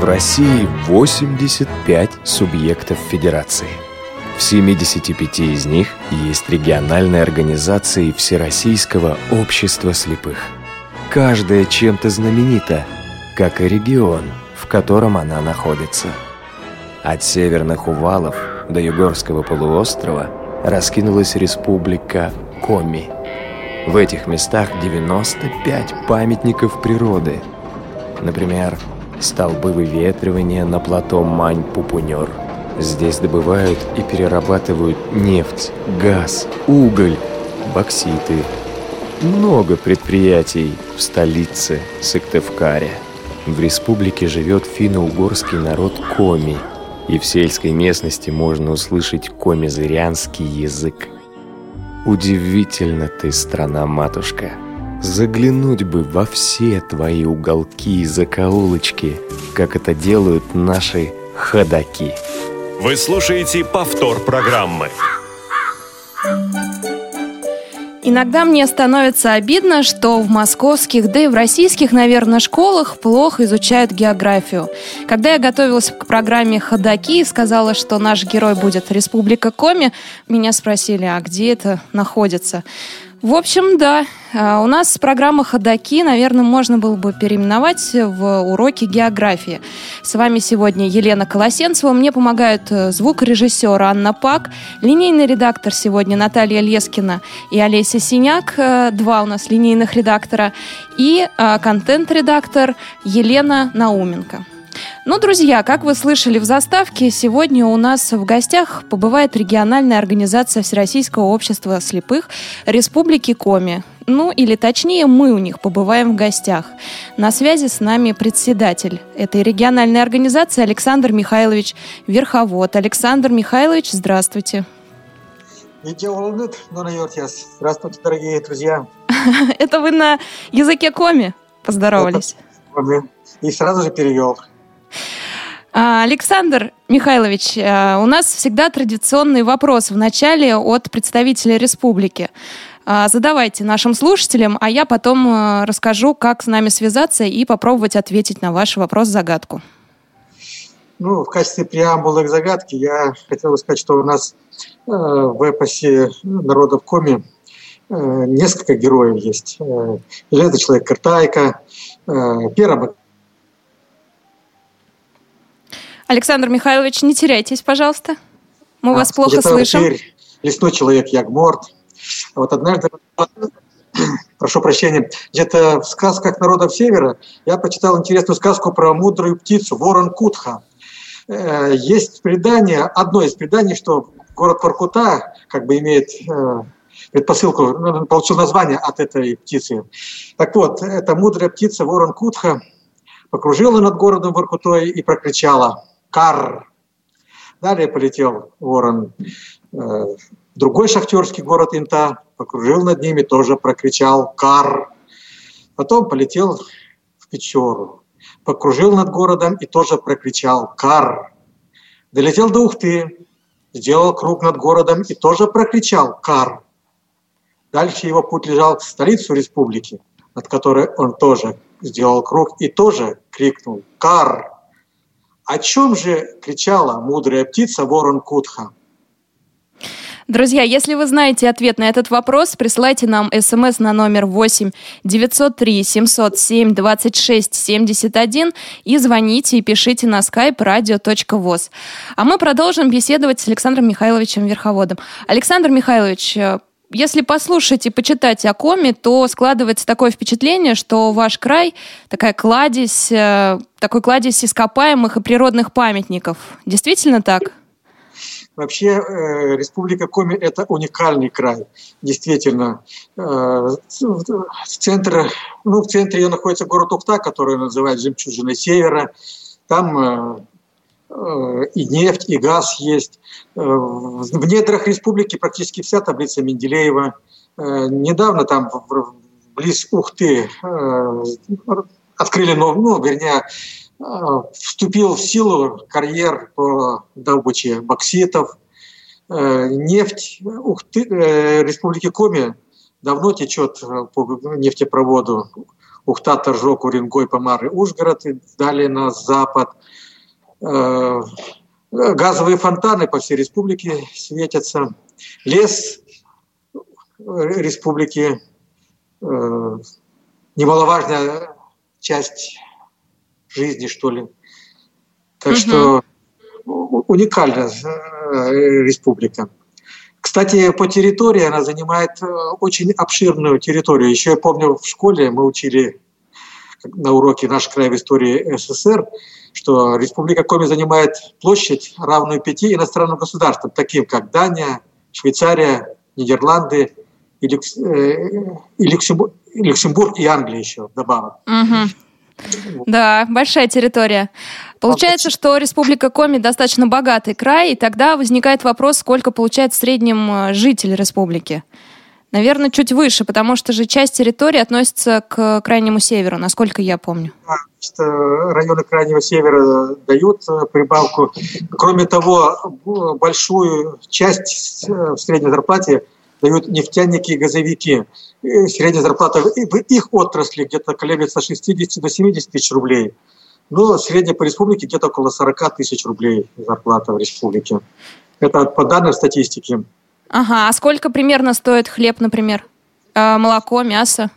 В России 85 субъектов федерации. В 75 из них есть региональные организации Всероссийского общества слепых. Каждая чем-то знаменита, как и регион, в котором она находится. От северных Увалов до Югорского полуострова раскинулась республика Коми. В этих местах 95 памятников природы. Например, столбы выветривания на плато Мань-Пупунер. Здесь добывают и перерабатывают нефть, газ, уголь, бокситы. Много предприятий в столице Сыктывкаре. В республике живет финно-угорский народ Коми, и в сельской местности можно услышать коми-зырянский язык. Удивительно ты, страна-матушка. Заглянуть бы во все твои уголки и закоулочки, как это делают наши ходаки. Вы слушаете повтор программы. Иногда мне становится обидно, что в московских, да и в российских, наверное, школах плохо изучают географию. Когда я готовилась к программе «Ходоки» и сказала, что наш герой будет Республика Коми, меня спросили, а где это находится? В общем, да, а, у нас программа «Ходоки», наверное, можно было бы переименовать в уроки географии. С вами сегодня Елена Колосенцева. Мне помогают э, звукорежиссер Анна Пак, линейный редактор сегодня Наталья Лескина и Олеся Синяк, э, два у нас линейных редактора, и э, контент-редактор Елена Науменко. Ну, друзья, как вы слышали в заставке, сегодня у нас в гостях побывает региональная организация Всероссийского общества слепых Республики Коми. Ну, или точнее, мы у них побываем в гостях. На связи с нами председатель этой региональной организации Александр Михайлович Верховод. Александр Михайлович, здравствуйте. Здравствуйте, дорогие друзья. Это вы на языке коми поздоровались? И сразу же перевел. А, Александр Михайлович, а, у нас всегда традиционный вопрос в начале от представителя республики. А, задавайте нашим слушателям, а я потом расскажу, как с нами связаться и попробовать ответить на ваш вопрос-загадку. Ну, в качестве преамбулы к загадке я хотел бы сказать, что у нас э, в эпосе народов Коми э, несколько героев есть. Э, Железный человек Картайка, э, Пера Александр Михайлович, не теряйтесь, пожалуйста. Мы а, вас плохо слышим. Теперь лесной человек Ягморт. Вот однажды, прошу прощения, где-то в сказках народов Севера я прочитал интересную сказку про мудрую птицу, ворон Кутха. Э, есть предание, одно из преданий, что город Воркута как бы имеет э, предпосылку, ну, получил название от этой птицы. Так вот, эта мудрая птица, ворон Кутха, покружила над городом Воркутой и прокричала – Кар. Далее полетел ворон э, в другой шахтерский город Инта, покружил над ними, тоже прокричал Кар. Потом полетел в Печору, покружил над городом и тоже прокричал Кар. Долетел до Ухты, сделал круг над городом и тоже прокричал Кар. Дальше его путь лежал в столицу республики, над которой он тоже сделал круг и тоже крикнул «Кар!». О чем же кричала мудрая птица ворон Кутха? Друзья, если вы знаете ответ на этот вопрос, присылайте нам смс на номер 8 903 707 26 71 и звоните и пишите на skype radio.voz. А мы продолжим беседовать с Александром Михайловичем Верховодом. Александр Михайлович, если послушать и почитать о коме, то складывается такое впечатление, что ваш край такая кладезь, э, такой кладезь ископаемых и природных памятников. Действительно так? Вообще э, Республика Коми – это уникальный край, действительно. Э, в, центре, ну, в центре ее находится город Ухта, который называют «Жемчужиной Севера». Там и нефть, и газ есть. Э, в недрах республики практически вся таблица Менделеева. Э, недавно там близ Ухты открыли, ну, вернее, вступил в силу карьер по добыче бокситов. Нефть Ухты, Республики Коми давно течет по нефтепроводу Ухта, Торжок, Уренгой, Помар и Ужгород, и далее на запад. Э, газовые фонтаны по всей республике светятся. Лес республики э, немаловажная часть жизни, что ли. Так угу. что уникальная республика. Кстати, по территории она занимает э, очень обширную территорию. Еще я помню, в школе мы учили на уроке «Наш край в истории СССР», что Республика Коми занимает площадь, равную пяти иностранным государствам, таким как Дания, Швейцария, Нидерланды и, Люкс, э, и Люксембург, Люксембург и Англия еще добавок. Угу. Да, большая территория. Получается, что Республика Коми достаточно богатый край, и тогда возникает вопрос, сколько получает в среднем э, житель республики. Наверное, чуть выше, потому что же часть территории относится к крайнему северу, насколько я помню. Да, районы крайнего севера дают э, прибавку. Кроме того, большую часть в средней зарплате дают нефтяники и газовики. Средняя зарплата в их отрасли где-то колеблется от 60 до 70 тысяч рублей. Но средняя по республике где-то около 40 тысяч рублей зарплата в республике. Это по данным статистики. Ага, а сколько примерно стоит хлеб, например? А, молоко, мясо?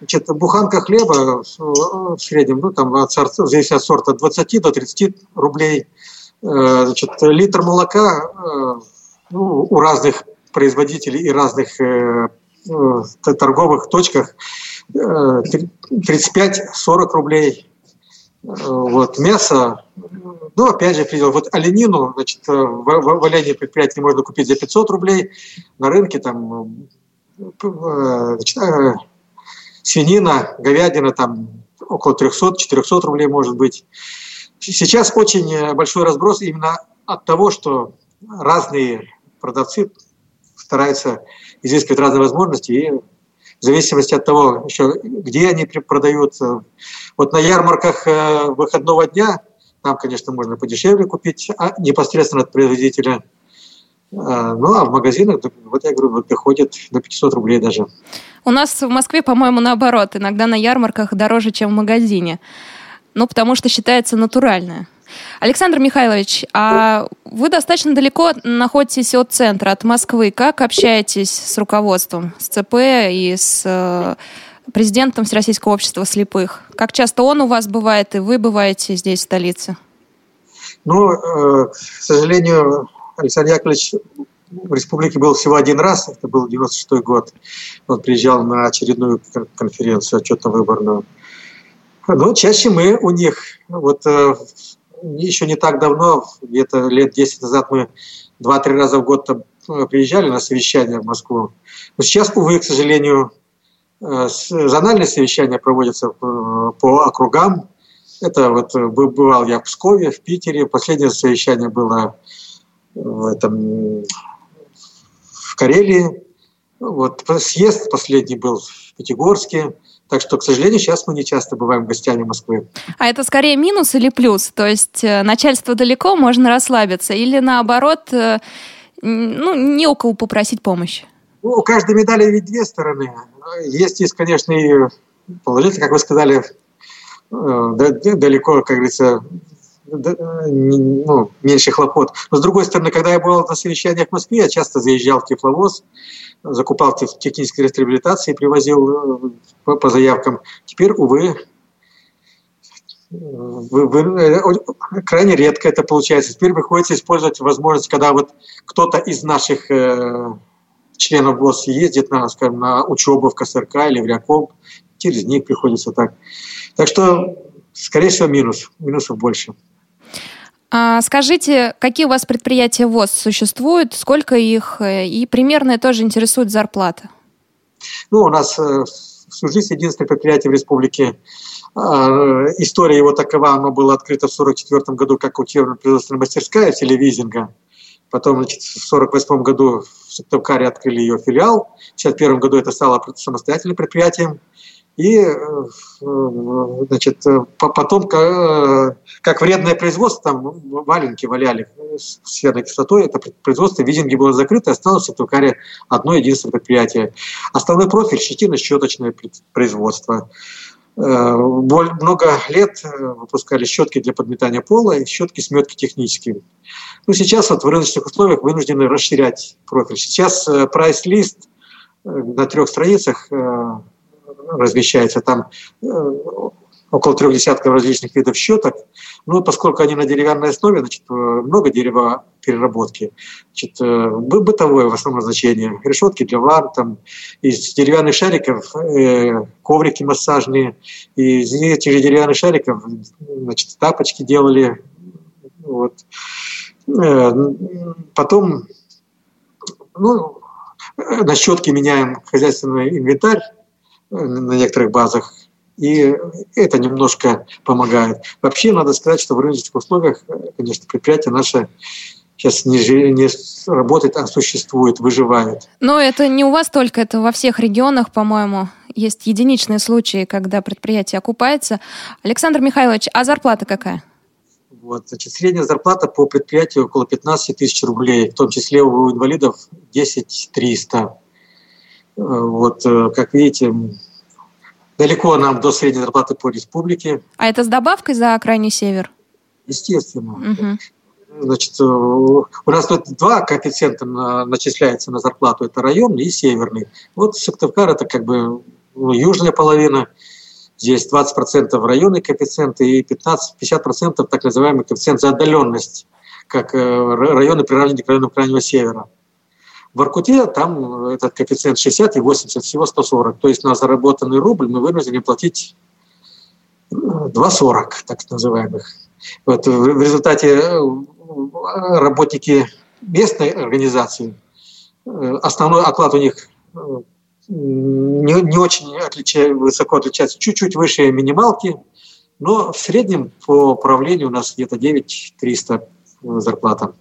Значит, буханка хлеба в среднем, ну, там, от сорта, здесь от сорта, от 20 до 30 рублей. Э, значит, литр молока э, ну, у разных производителей и разных торговых точках э, 35-40 рублей. Э, вот, мясо, ну, опять же, предел. Вот оленину, значит, в, в, в олене предприятии можно купить за 500 рублей, на рынке там значит, свинина, говядина там около 300-400 рублей может быть. Сейчас очень большой разброс именно от того, что разные продавцы стараются изыскивать разные возможности и в зависимости от того, еще, где они продаются. Вот на ярмарках э, выходного дня там, конечно, можно подешевле купить а непосредственно от производителя. А, ну, а в магазинах, вот я говорю, доходит до 500 рублей даже. У нас в Москве, по-моему, наоборот. Иногда на ярмарках дороже, чем в магазине. Ну, потому что считается натуральное. Александр Михайлович, а вы достаточно далеко находитесь от центра, от Москвы. Как общаетесь с руководством, с ЦП и с э, президентом Всероссийского общества слепых? Как часто он у вас бывает, и вы бываете здесь, в столице? Ну, э, к сожалению, Александр Яковлевич в республике был всего один раз, это был 96 год. Он приезжал на очередную конференцию отчетно-выборную. Но чаще мы у них. Вот э, еще не так давно, где-то лет 10 назад мы два-три раза в год э, приезжали на совещание в Москву. Но сейчас, увы, к сожалению, э, зональные совещания проводятся по округам. Это вот бывал я в Пскове, в Питере. Последнее совещание было в, этом, в Карелии. Вот съезд последний был в Пятигорске. Так что, к сожалению, сейчас мы не часто бываем гостями Москвы. А это скорее минус или плюс? То есть э, начальство далеко, можно расслабиться? Или наоборот, э, ну, не у кого попросить помощи? Ну, у каждой медали ведь две стороны. Есть, есть, конечно, и положительно, как вы сказали, э, далеко, как говорится, ну, меньше хлопот. Но с другой стороны, когда я был на совещаниях в Москве, я часто заезжал в Тифловоз, закупал технические реабилитации, привозил э, по заявкам. Теперь, увы, вы, вы, э, крайне редко это получается. Теперь приходится использовать возможность, когда вот кто-то из наших э, членов ВОЗ ездит на, скажем, на учебу в КСРК или в Ряком, через них приходится так. Так что, скорее всего, минус. Минусов больше. А скажите, какие у вас предприятия ВОЗ существуют, сколько их, э, и примерно тоже интересует зарплата? Ну, у нас э, всю жизнь единственное предприятие в республике. А, история его такова, оно было открыто в 1944 году как учебно-производственная мастерская телевизинга. Потом, значит, в 1948 году в Сыктывкаре открыли ее филиал. В 1951 году это стало самостоятельным предприятием. И э, значит, потом, как вредное производство, там валенки валяли с серной кислотой, это производство в Визинге было закрыто, осталось в Тукаре одно единственное предприятие. Основной профиль – щетино-щеточное производство. много лет выпускали щетки для подметания пола и щетки сметки технические. Ну, сейчас вот в рыночных условиях вынуждены расширять профиль. Сейчас прайс-лист на трех страницах размещается. Там около трех десятков различных видов щеток. Ну, поскольку они на деревянной основе, значит, э, много дерева переработки. Значит, э, бытовое в основном значение. Решетки для ванн, там, из деревянных шариков э, коврики массажные. Из этих же деревянных шариков значит, тапочки делали. Вот. Э, потом ну, на щетке меняем хозяйственный инвентарь на некоторых базах и это немножко помогает. Вообще, надо сказать, что в рыночных условиях, конечно, предприятие наше сейчас не, не работает, а существует, выживает. Но это не у вас только, это во всех регионах, по-моему. Есть единичные случаи, когда предприятие окупается. Александр Михайлович, а зарплата какая? Вот, значит, средняя зарплата по предприятию около 15 тысяч рублей, в том числе у инвалидов 10 300. Вот, э, как видите, далеко нам до средней зарплаты по республике. А это с добавкой за крайний север? Естественно. Угу. Значит, э, у нас тут два коэффициента начисляются на зарплату. Это районный и северный. Вот Сыктывкар это как бы ну, южная половина. Здесь 20% районный коэффициент и 15-50% так называемый коэффициент за отдаленность, как э, районы приравнены к районам Крайнего Севера. В Аркуте там этот коэффициент 60 и 80, всего 140. То есть на заработанный рубль мы вынуждены платить 2,40, так называемых. Вот в результате э, работники местной организации, э, основной оклад у них э, не, не очень отлича, высоко отличается, чуть-чуть выше минималки, но в среднем по управлению у нас где-то 9 300 зарплата.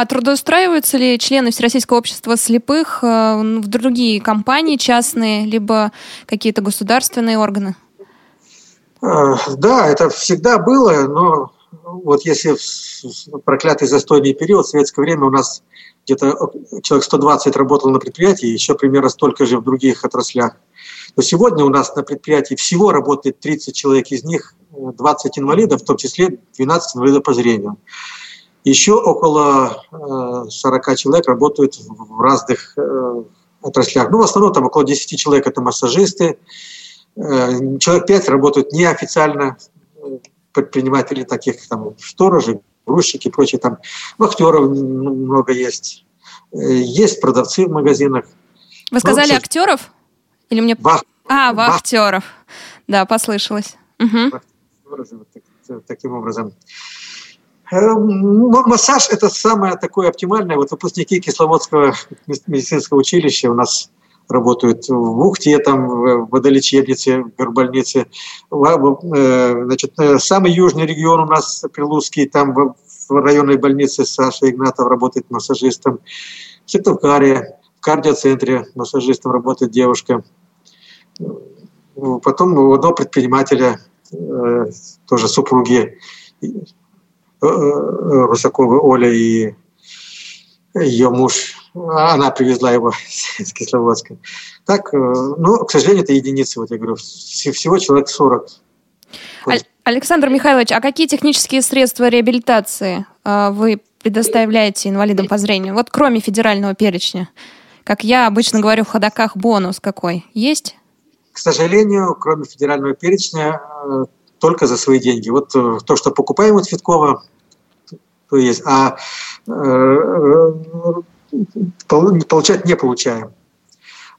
А трудоустраиваются ли члены Всероссийского общества слепых э, в другие компании частные, либо какие-то государственные органы? Э, да, это всегда было, но вот если в проклятый застойный период, в советское время у нас где-то человек 120 работал на предприятии, еще примерно столько же в других отраслях. Но сегодня у нас на предприятии всего работает 30 человек, из них 20 инвалидов, в том числе 12 инвалидов по зрению. Еще около 40 э, человек работают в разных э, отраслях. Ну, в основном там около 10 человек это массажисты, э, человек 5 работают неофициально, предприниматели таких там сторожи, грузчики и прочие там, вахтеров много есть, есть продавцы в магазинах. Вы ну, сказали ну, актеров? Или мне... Вах... А, вахтеров. Вах... Да, послышалось. Угу. Таким образом. Эм, массаж – это самое такое оптимальное. Вот выпускники Кисловодского медицинского училища у нас работают в Ухте, там, в водолечебнице, в горбольнице. Э, значит, э, самый южный регион у нас Прилузский, там в районной больнице Саша Игнатов работает массажистом. В Сыктывкаре, в кардиоцентре массажистом работает девушка. Потом у одного предпринимателя, э, тоже супруги, Э, э, Русаковой Оля и ее муж, она привезла его из Кисловодска. Так, э, ну, к сожалению, это единицы, вот я говорю, всего человек 40. Александр Михайлович, а какие технические средства реабилитации вы предоставляете инвалидам по зрению? Вот кроме федерального перечня. Как я обычно говорю в ходаках, бонус какой? Есть? К сожалению, кроме федерального перечня, только за свои деньги. Вот э, то, что покупаем у Цветкова, то есть, а э, э, получать не получаем.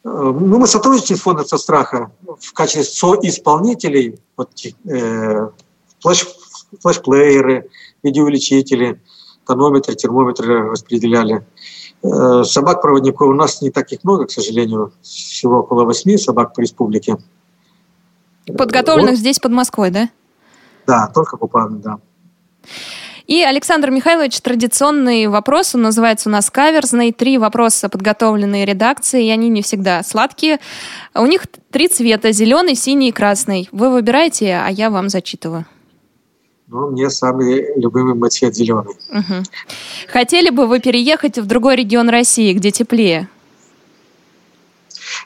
Ну, мы сотрудничаем с фондом страха в качестве соисполнителей, вот, э, флеш, флешплееры, видеоувеличители, тонометры, термометры распределяли. Э, собак-проводников у нас не таких много, к сожалению, всего около восьми собак по республике. Подготовленных вот. здесь, под Москвой, да? Да, только Купавна, да. И, Александр Михайлович, традиционный вопрос, он называется у нас каверзный. Три вопроса, подготовленные редакцией, и они не всегда сладкие. У них три цвета, зеленый, синий и красный. Вы выбираете, а я вам зачитываю. Ну, мне самый любимый мой цвет зеленый. Угу. Хотели бы вы переехать в другой регион России, где теплее?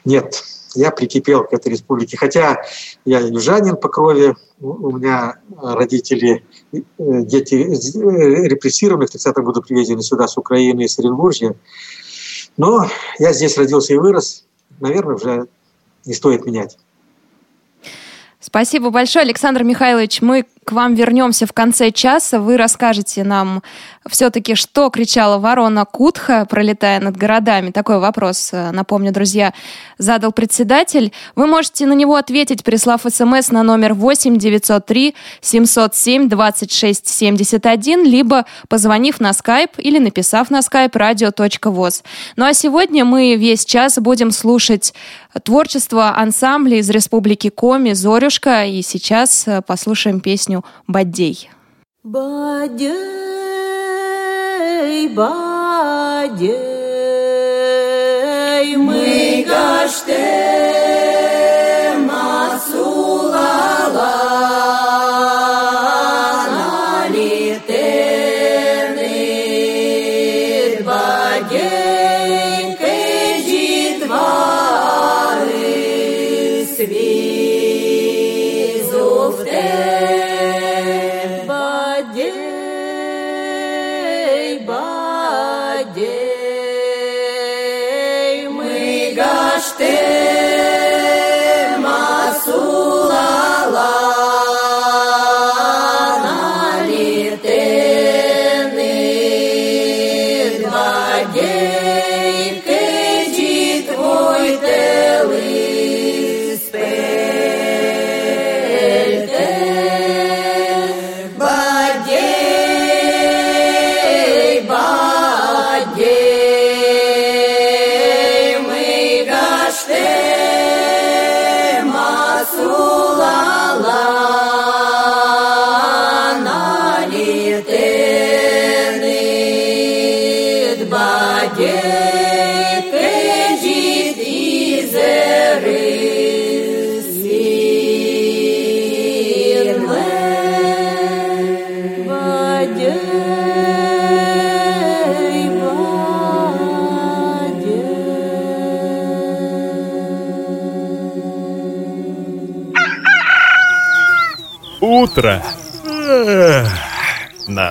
Нет, я прикипел к этой республике. Хотя я южанин по крови, у меня родители, э, дети э, репрессированных в 30 году привезены сюда с Украины и с Оренбуржья. Но я здесь родился и вырос, наверное, уже не стоит менять. Спасибо большое, Александр Михайлович. Мы к вам вернемся в конце часа. Вы расскажете нам все-таки, что кричала ворона Кутха, пролетая над городами. Такой вопрос, э, напомню, друзья, задал председатель. Вы можете на него ответить, прислав смс на номер 8 903 707 26 71, либо позвонив на скайп или написав на скайп radio.voz. Ну а сегодня мы весь час будем слушать творчество ансамбля из Республики Коми «Зорюшка». И сейчас э, послушаем песню «Баддей». Баддей, баддей, мы гаштем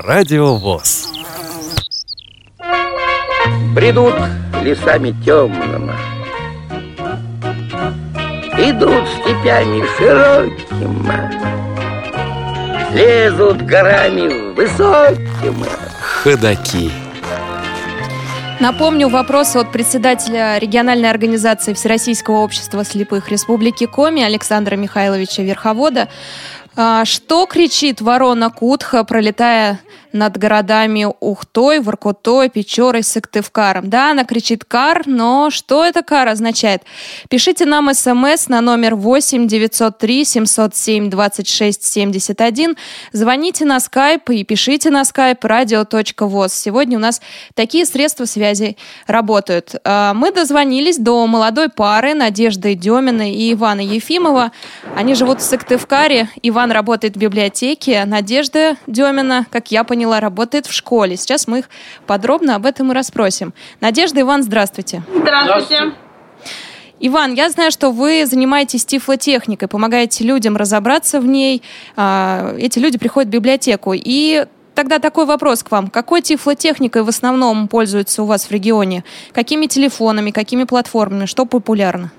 радио ВОЗ. Бредут лесами темными, Идут степями широкими, Лезут горами высокими. Ходаки. Напомню вопрос от председателя региональной организации Всероссийского общества слепых Республики Коми Александра Михайловича Верховода. А, что кричит ворона Кутха, пролетая над городами Ухтой, Воркутой, Печорой, Сыктывкаром. Да, она кричит «кар», но что это «кар» означает? Пишите нам смс на номер 8 903 707 26 71. Звоните на скайп и пишите на скайп radio.voz. Сегодня у нас такие средства связи работают. А, мы дозвонились до молодой пары Надежды Демина и Ивана Ефимова. Они живут в Сыктывкаре. Иван работает в библиотеке. Надежда Демина, как я поняла, поняла, работает в школе. Сейчас мы их подробно об этом и расспросим. Надежда, Иван, здравствуйте. Здравствуйте. Иван, я знаю, что вы занимаетесь тифлотехникой, помогаете людям разобраться в ней. А, эти люди приходят в библиотеку. И тогда такой вопрос к вам. Какой тифлотехникой в основном пользуются у вас в регионе? Какими телефонами, какими платформами? Что популярно?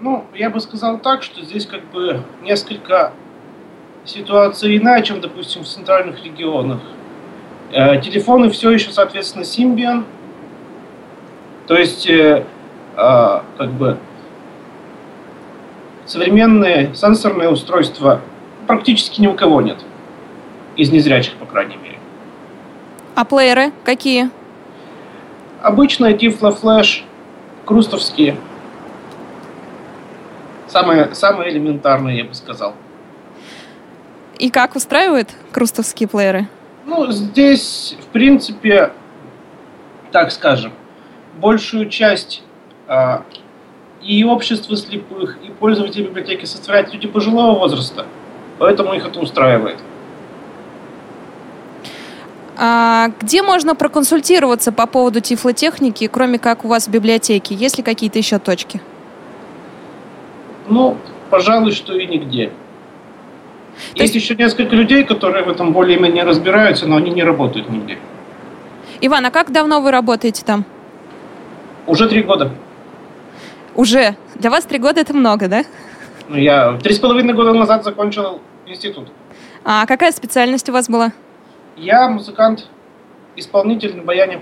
Ну, я бы сказал так, что здесь как бы несколько ситуация иная, чем, допустим, в центральных регионах. Э, телефоны все еще, соответственно, Symbian. То есть, э, э, как бы, современные сенсорные устройства практически ни у кого нет. Из незрячих, по крайней мере. А плееры какие? Обычные Tiflo Flash, крустовские. Самые, самые элементарные, я бы сказал. И как устраивают крустовские плееры? Ну, здесь, в принципе, так скажем, большую часть а, и общества слепых, и пользователей библиотеки составляют люди пожилого возраста. Поэтому их это устраивает. А где можно проконсультироваться по поводу тифлотехники, кроме как у вас в библиотеке? Есть ли какие-то еще точки? Ну, пожалуй, что и нигде. То Есть еще несколько людей, которые в этом более-менее разбираются, но они не работают нигде. Иван, а как давно вы работаете там? Уже три года. Уже. Для вас три года это много, да? Ну, я три с половиной года назад закончил институт. А какая специальность у вас была? Я музыкант, исполнитель на баяне.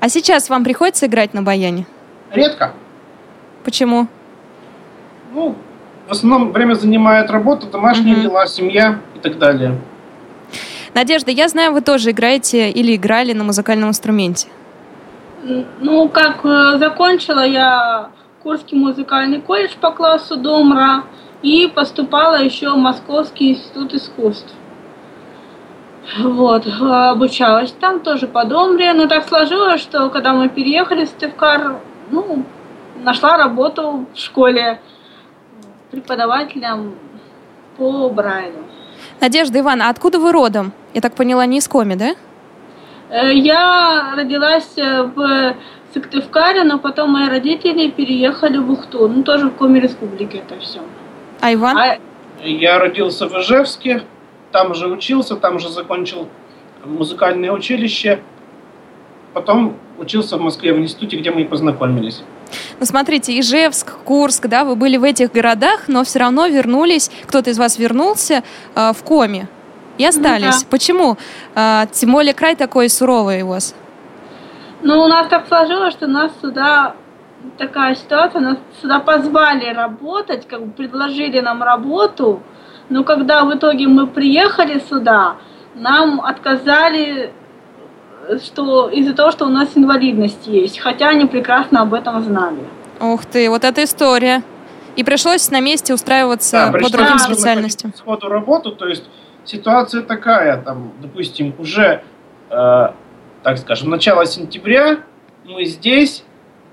А сейчас вам приходится играть на баяне? Редко. Почему? Ну, в основном время занимает работа, домашние Мгм. дела, семья и так далее. Надежда, я знаю, вы тоже играете или играли на музыкальном инструменте. Ну, как э, закончила я Курский музыкальный колледж по классу Домра и поступала еще в Московский институт искусств. Вот, э, обучалась там тоже по Домре, но так сложилось, что когда мы переехали в Стевкар, ну, нашла работу в школе преподавателем по Брайлю. Надежда, Иван, а откуда вы родом? Я так поняла, не из Коми, да? Э, Я родилась э, в Сыктывкаре, но потом мои родители переехали в Ухту. Ну, тоже в Коми Республике это все. А Иван? А, Я родился в Ижевске, там же учился, там же закончил музыкальное училище. Потом учился в Москве в институте, где мы и познакомились. Ну, смотрите, Ижевск, Курск, да, вы были в этих городах, но все равно вернулись, кто-то из вас вернулся э, в Коми и остались. да. Почему? А, тем более край такой суровый у вас. ну, у нас так сложилось, что нас сюда такая ситуация, нас сюда позвали работать, как бы предложили нам работу, но когда в итоге мы приехали сюда, нам отказали, э, что из-за того, что у нас инвалидность есть, хотя они прекрасно об этом знали. Ух ты, вот эта история. И пришлось на месте устраиваться по пришлось другим специальностям. Сходу работу, то есть ситуация такая, там, допустим, уже, э, так скажем, начало сентября, мы здесь,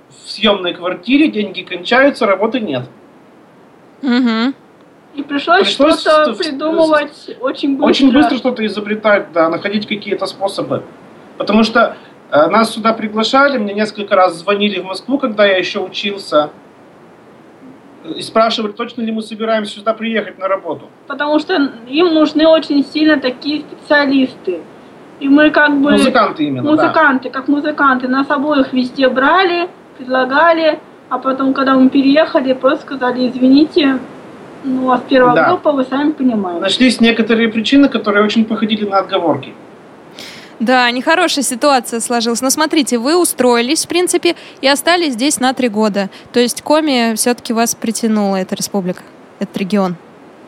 в съемной квартире, деньги кончаются, работы нет. Мгм. И пришлось, Пришлось что-то придумывать очень быстро. Очень быстро что-то изобретать, да, находить какие-то способы. Потому что э, нас сюда приглашали, мне несколько раз звонили в Москву, когда я еще учился, и спрашивали, точно ли мы собираемся сюда приехать на работу. Потому что им нужны очень сильно такие специалисты. И мы как бы... Музыканты именно, да. Музыканты, как музыканты. Нас обоих везде брали, предлагали, а потом, когда мы переехали, просто сказали, извините, ну, у вас первая Да. группа, вы сами понимаете. Нашлись некоторые причины, которые очень походили на отговорки. Да, нехорошая ситуация сложилась. Но смотрите, вы устроились, в принципе, и остались здесь на три года. То есть Коми все-таки вас притянула, эта республика, этот регион.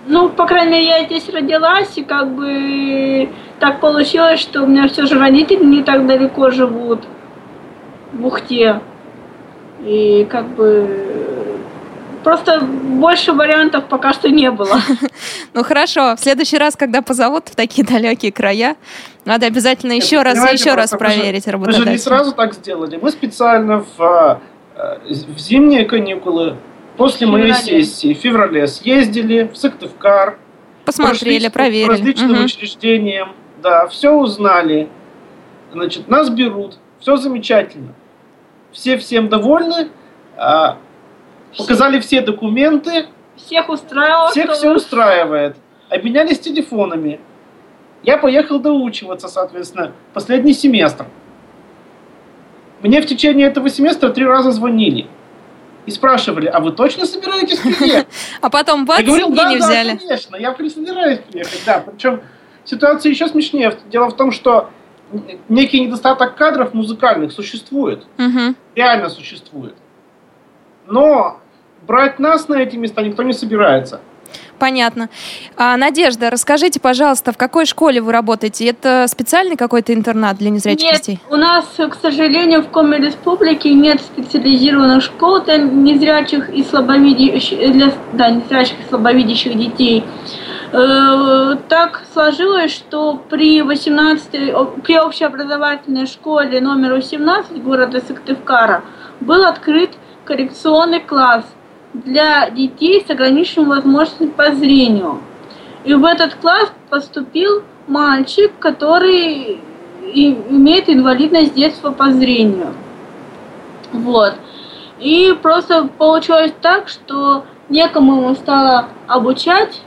Ну, по крайней мере, я здесь родилась, и как бы так получилось, что у меня все же родители не так далеко живут в Ухте. И как бы просто больше вариантов пока что не было. Ну хорошо, в следующий раз, когда позовут в такие далекие края, надо обязательно еще раз и еще раз просто мы же- проверить Мы же не работодателя. сразу так сделали. Мы специально в, э, в зимние каникулы, после моей сессии, в феврале, съездили в Сыктывкар, Посмотрели, проверили. различным учреждениям, да, все узнали. Значит, нас берут, все замечательно. Все всем довольны, а, показали все документы, Всех устраивало. всех все устраивает. Обменялись телефонами. Я поехал доучиваться, соответственно, последний семестр. Мне в течение этого семестра три раза звонили. И спрашивали, а вы точно собираетесь приехать? А потом бац, Я говорил, и да, не да, взяли. конечно, я при- собираюсь приехать, да. Причем ситуация еще смешнее. Дело в том, что некий недостаток кадров музыкальных существует. Мгм. Реально существует. Но брать нас на эти места никто не собирается. Понятно. А, Надежда, расскажите, пожалуйста, в какой школе вы работаете? Это специальный какой-то интернат для незрячих Нет, детей? у нас, к сожалению, в Коми Республике нет специализированных школ для незрячих и слабовидящих, для, да, незрячих и слабовидящих детей. Э, Так сложилось, что при 18 о- при общеобразовательной школе номер 18 города Сыктывкара был открыт коррекционный класс для детей с ограниченными возможностями по зрению. И в этот класс поступил мальчик, который имеет инвалидность детства по зрению. Вот. И просто получилось так, что некому ему стало обучать.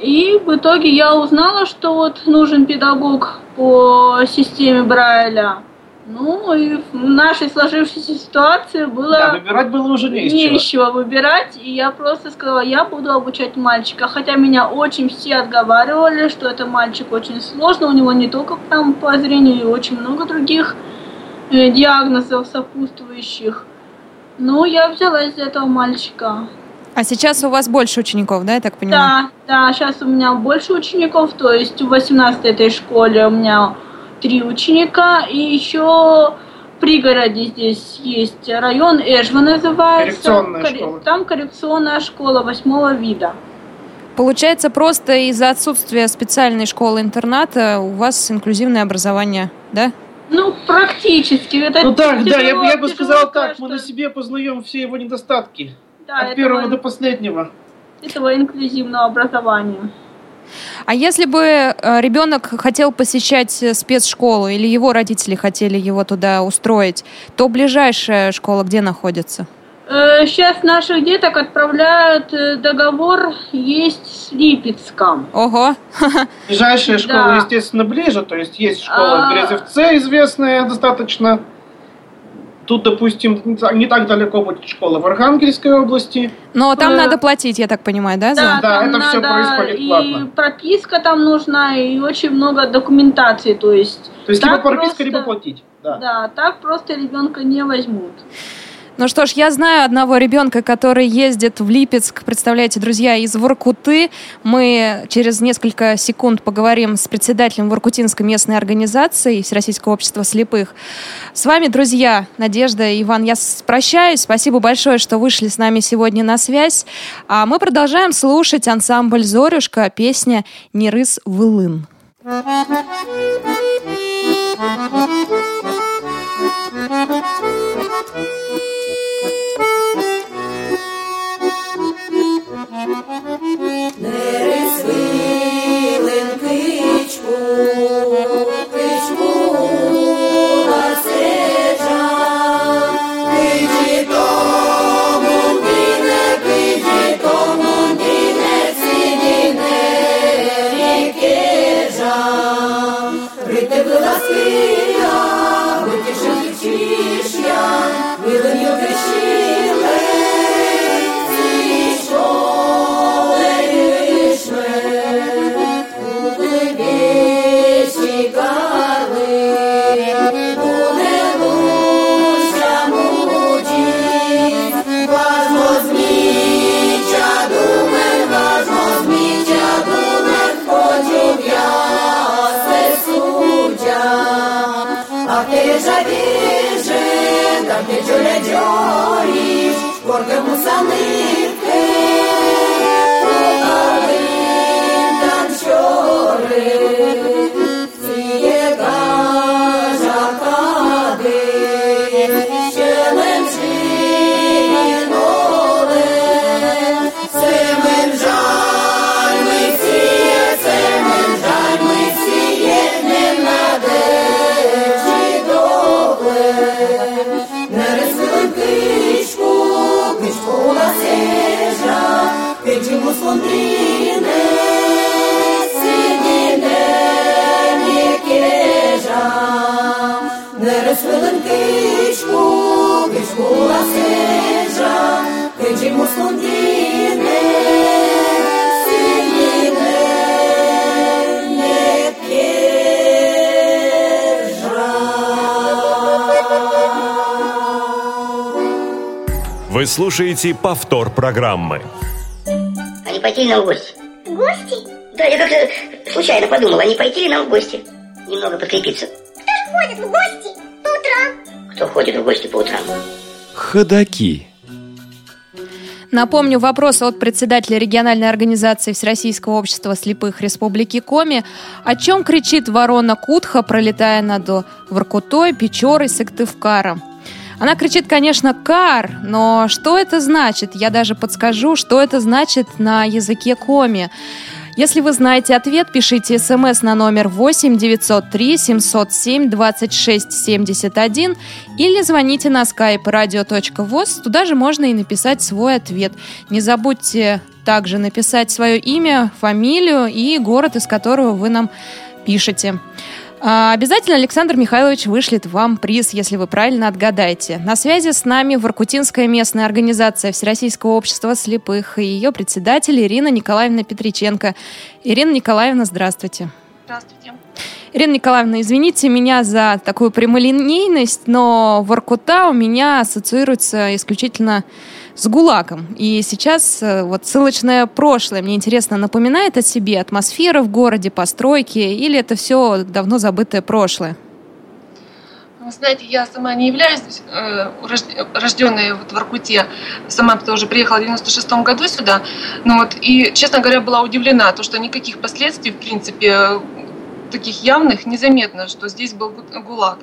И в итоге я узнала, что вот нужен педагог по системе Брайля. Ну и в нашей сложившейся ситуации было Да, выбирать было уже не из не чего. из чего выбирать, и я просто сказала, я буду обучать мальчика. Хотя меня очень все отговаривали, что это мальчик очень сложно, у него не только там по зрению, и очень много других э, диагнозов сопутствующих. Ну, я взялась за этого мальчика. А сейчас у вас больше учеников, да, я так понимаю? Да, да, сейчас у меня больше учеников, то есть в 18 этой школе у меня три ученика, и еще в пригороде здесь есть район Эжва называется. Коррекционная Корре- школа. Там коррекционная школа восьмого вида. Получается, просто из-за отсутствия специальной школы-интерната у вас инклюзивное образование, да? Ну, практически. Это Ну да, да, я, бы- я бы сказал так, мы что- на себе познаем все его недостатки. да, От первого этого, до последнего. этого инклюзивного образования. А если бы э, ребенок хотел посещать э, спецшколу или его родители хотели его туда устроить, то ближайшая школа где находится? Сейчас наших деток отправляют, э, договор есть с Липецком. Ого! Ближайшая школа, Да. естественно, ближе, то есть есть школа А. в Березовце известная достаточно. Тут, допустим, не так- далеко будет школа в Архангельской области. Но там Э, надо платить, я так понимаю, да? за- Да, Да, там это надо происходит и платно. прописка там нужна, и очень много документации, то есть. То есть либо прописка, просто- либо платить. Да. Да, так просто ребенка не возьмут. Ну что ж, я знаю одного ребенка, который ездит в Липецк, представляете, друзья, из Воркуты. Мы через несколько секунд поговорим с председателем Воркутинской местной организации Всероссийского общества слепых. С вами, друзья, Надежда Иван. Я прощаюсь. Спасибо большое, что вышли с нами сегодня на связь. А мы продолжаем слушать ансамбль «Зорюшка», песня «Нерыс Вылын». Let Дежавижи, там где тюля дёрись, горка мусаны Вы слушаете повтор программы. А не пойти ли нам в гости? В гости? Да, я как-то случайно подумал, а не пойти ли нам в гости? Немного подкрепиться. Кто ходит в гости по утрам? Кто ходит в гости по утрам? Ходаки. Напомню, вопрос от председателя региональной организации Всероссийского общества слепых Республики Коми. О чем кричит ворона Кутха, пролетая над Воркутой, Печорой, Сыктывкаром? Она кричит, конечно, «кар», но что это значит? Я даже подскажу, что это значит на языке коми. Если вы знаете ответ, пишите смс на номер 8 903 707 26 71 или звоните на skype radio.voz. Туда же можно и написать свой ответ. Не забудьте также написать свое имя, фамилию и город, из которого вы нам пишете. А, обязательно Александр Михайлович вышлет вам приз, если вы правильно отгадаете. На связи с нами Воркутинская местная организация Всероссийского общества слепых и ее председатель Ирина Николаевна Петриченко. Ирина Николаевна, здравствуйте. Здравствуйте. Ирина Николаевна, извините меня за такую прямолинейность, но Воркута у меня ассоциируется исключительно с ГУЛАГом. И сейчас э, вот ссылочное прошлое, мне интересно, напоминает о себе атмосфера в городе, постройки, или это все давно забытое прошлое? Вы знаете, я сама не являюсь э, рожденной вот в Аркуте, сама тоже приехала в 96 году сюда, но вот и, честно говоря, была удивлена, то, что никаких последствий, в принципе, таких явных незаметно, что здесь был ГУЛАГ.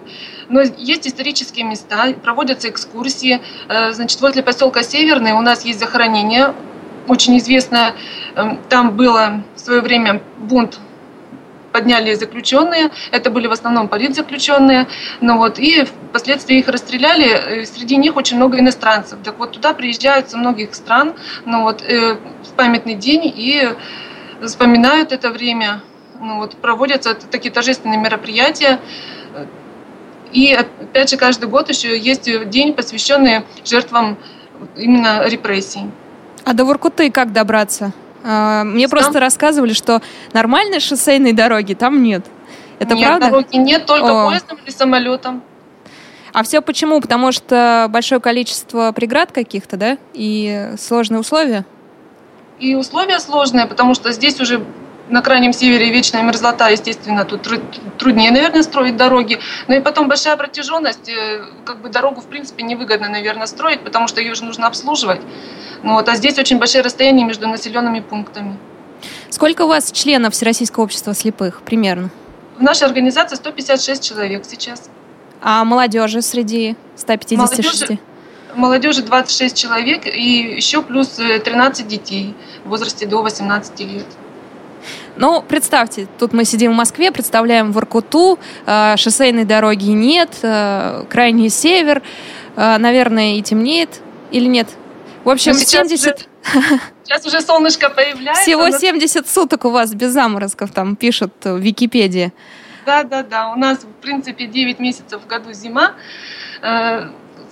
Но есть исторические места, проводятся экскурсии. Э, значит, возле поселка Северный у нас есть захоронение, очень известное. Эм, там было в свое время бунт подняли заключенные, это были в основном политзаключенные, ну вот, и впоследствии их расстреляли, среди них очень много иностранцев. Так вот, туда приезжают со многих стран, ну вот, э, в памятный день и вспоминают это время, ну, вот, проводятся такие торжественные мероприятия. И опять же, каждый год еще есть день, посвященный жертвам именно репрессий. А до Воркуты как добраться? А, мне Сам? просто рассказывали, что нормальной шоссейной дороги там нет. Это нет, правда? дороги нет, только О. поездом или самолетом. А все почему? Потому что большое количество преград каких-то, да? И сложные условия? И условия сложные, потому что здесь уже на крайнем севере вечная мерзлота, естественно, тут труднее, наверное, строить дороги. Но и потом большая протяженность, э, как бы дорогу, в принципе, невыгодно, наверное, строить, потому что ее же нужно обслуживать. Ну, вот, а здесь очень большие расстояния между населенными пунктами. Сколько у вас членов Всероссийского общества слепых примерно? В нашей организации 156 человек сейчас. А молодежи среди 156? Молодежи, молодежи 26 человек и еще плюс 13 детей в возрасте до 18 лет. Ну, представьте, тут мы сидим в Москве, представляем Воркуту, э, шоссейной дороги нет, э, крайний север, э, наверное, и темнеет, или нет? В общем, ну, сейчас 70... Уже, сейчас уже солнышко появляется. Всего но... 70 суток у вас без заморозков, там пишут в Википедии. Да, да, да. У нас, в принципе, 9 месяцев в году зима.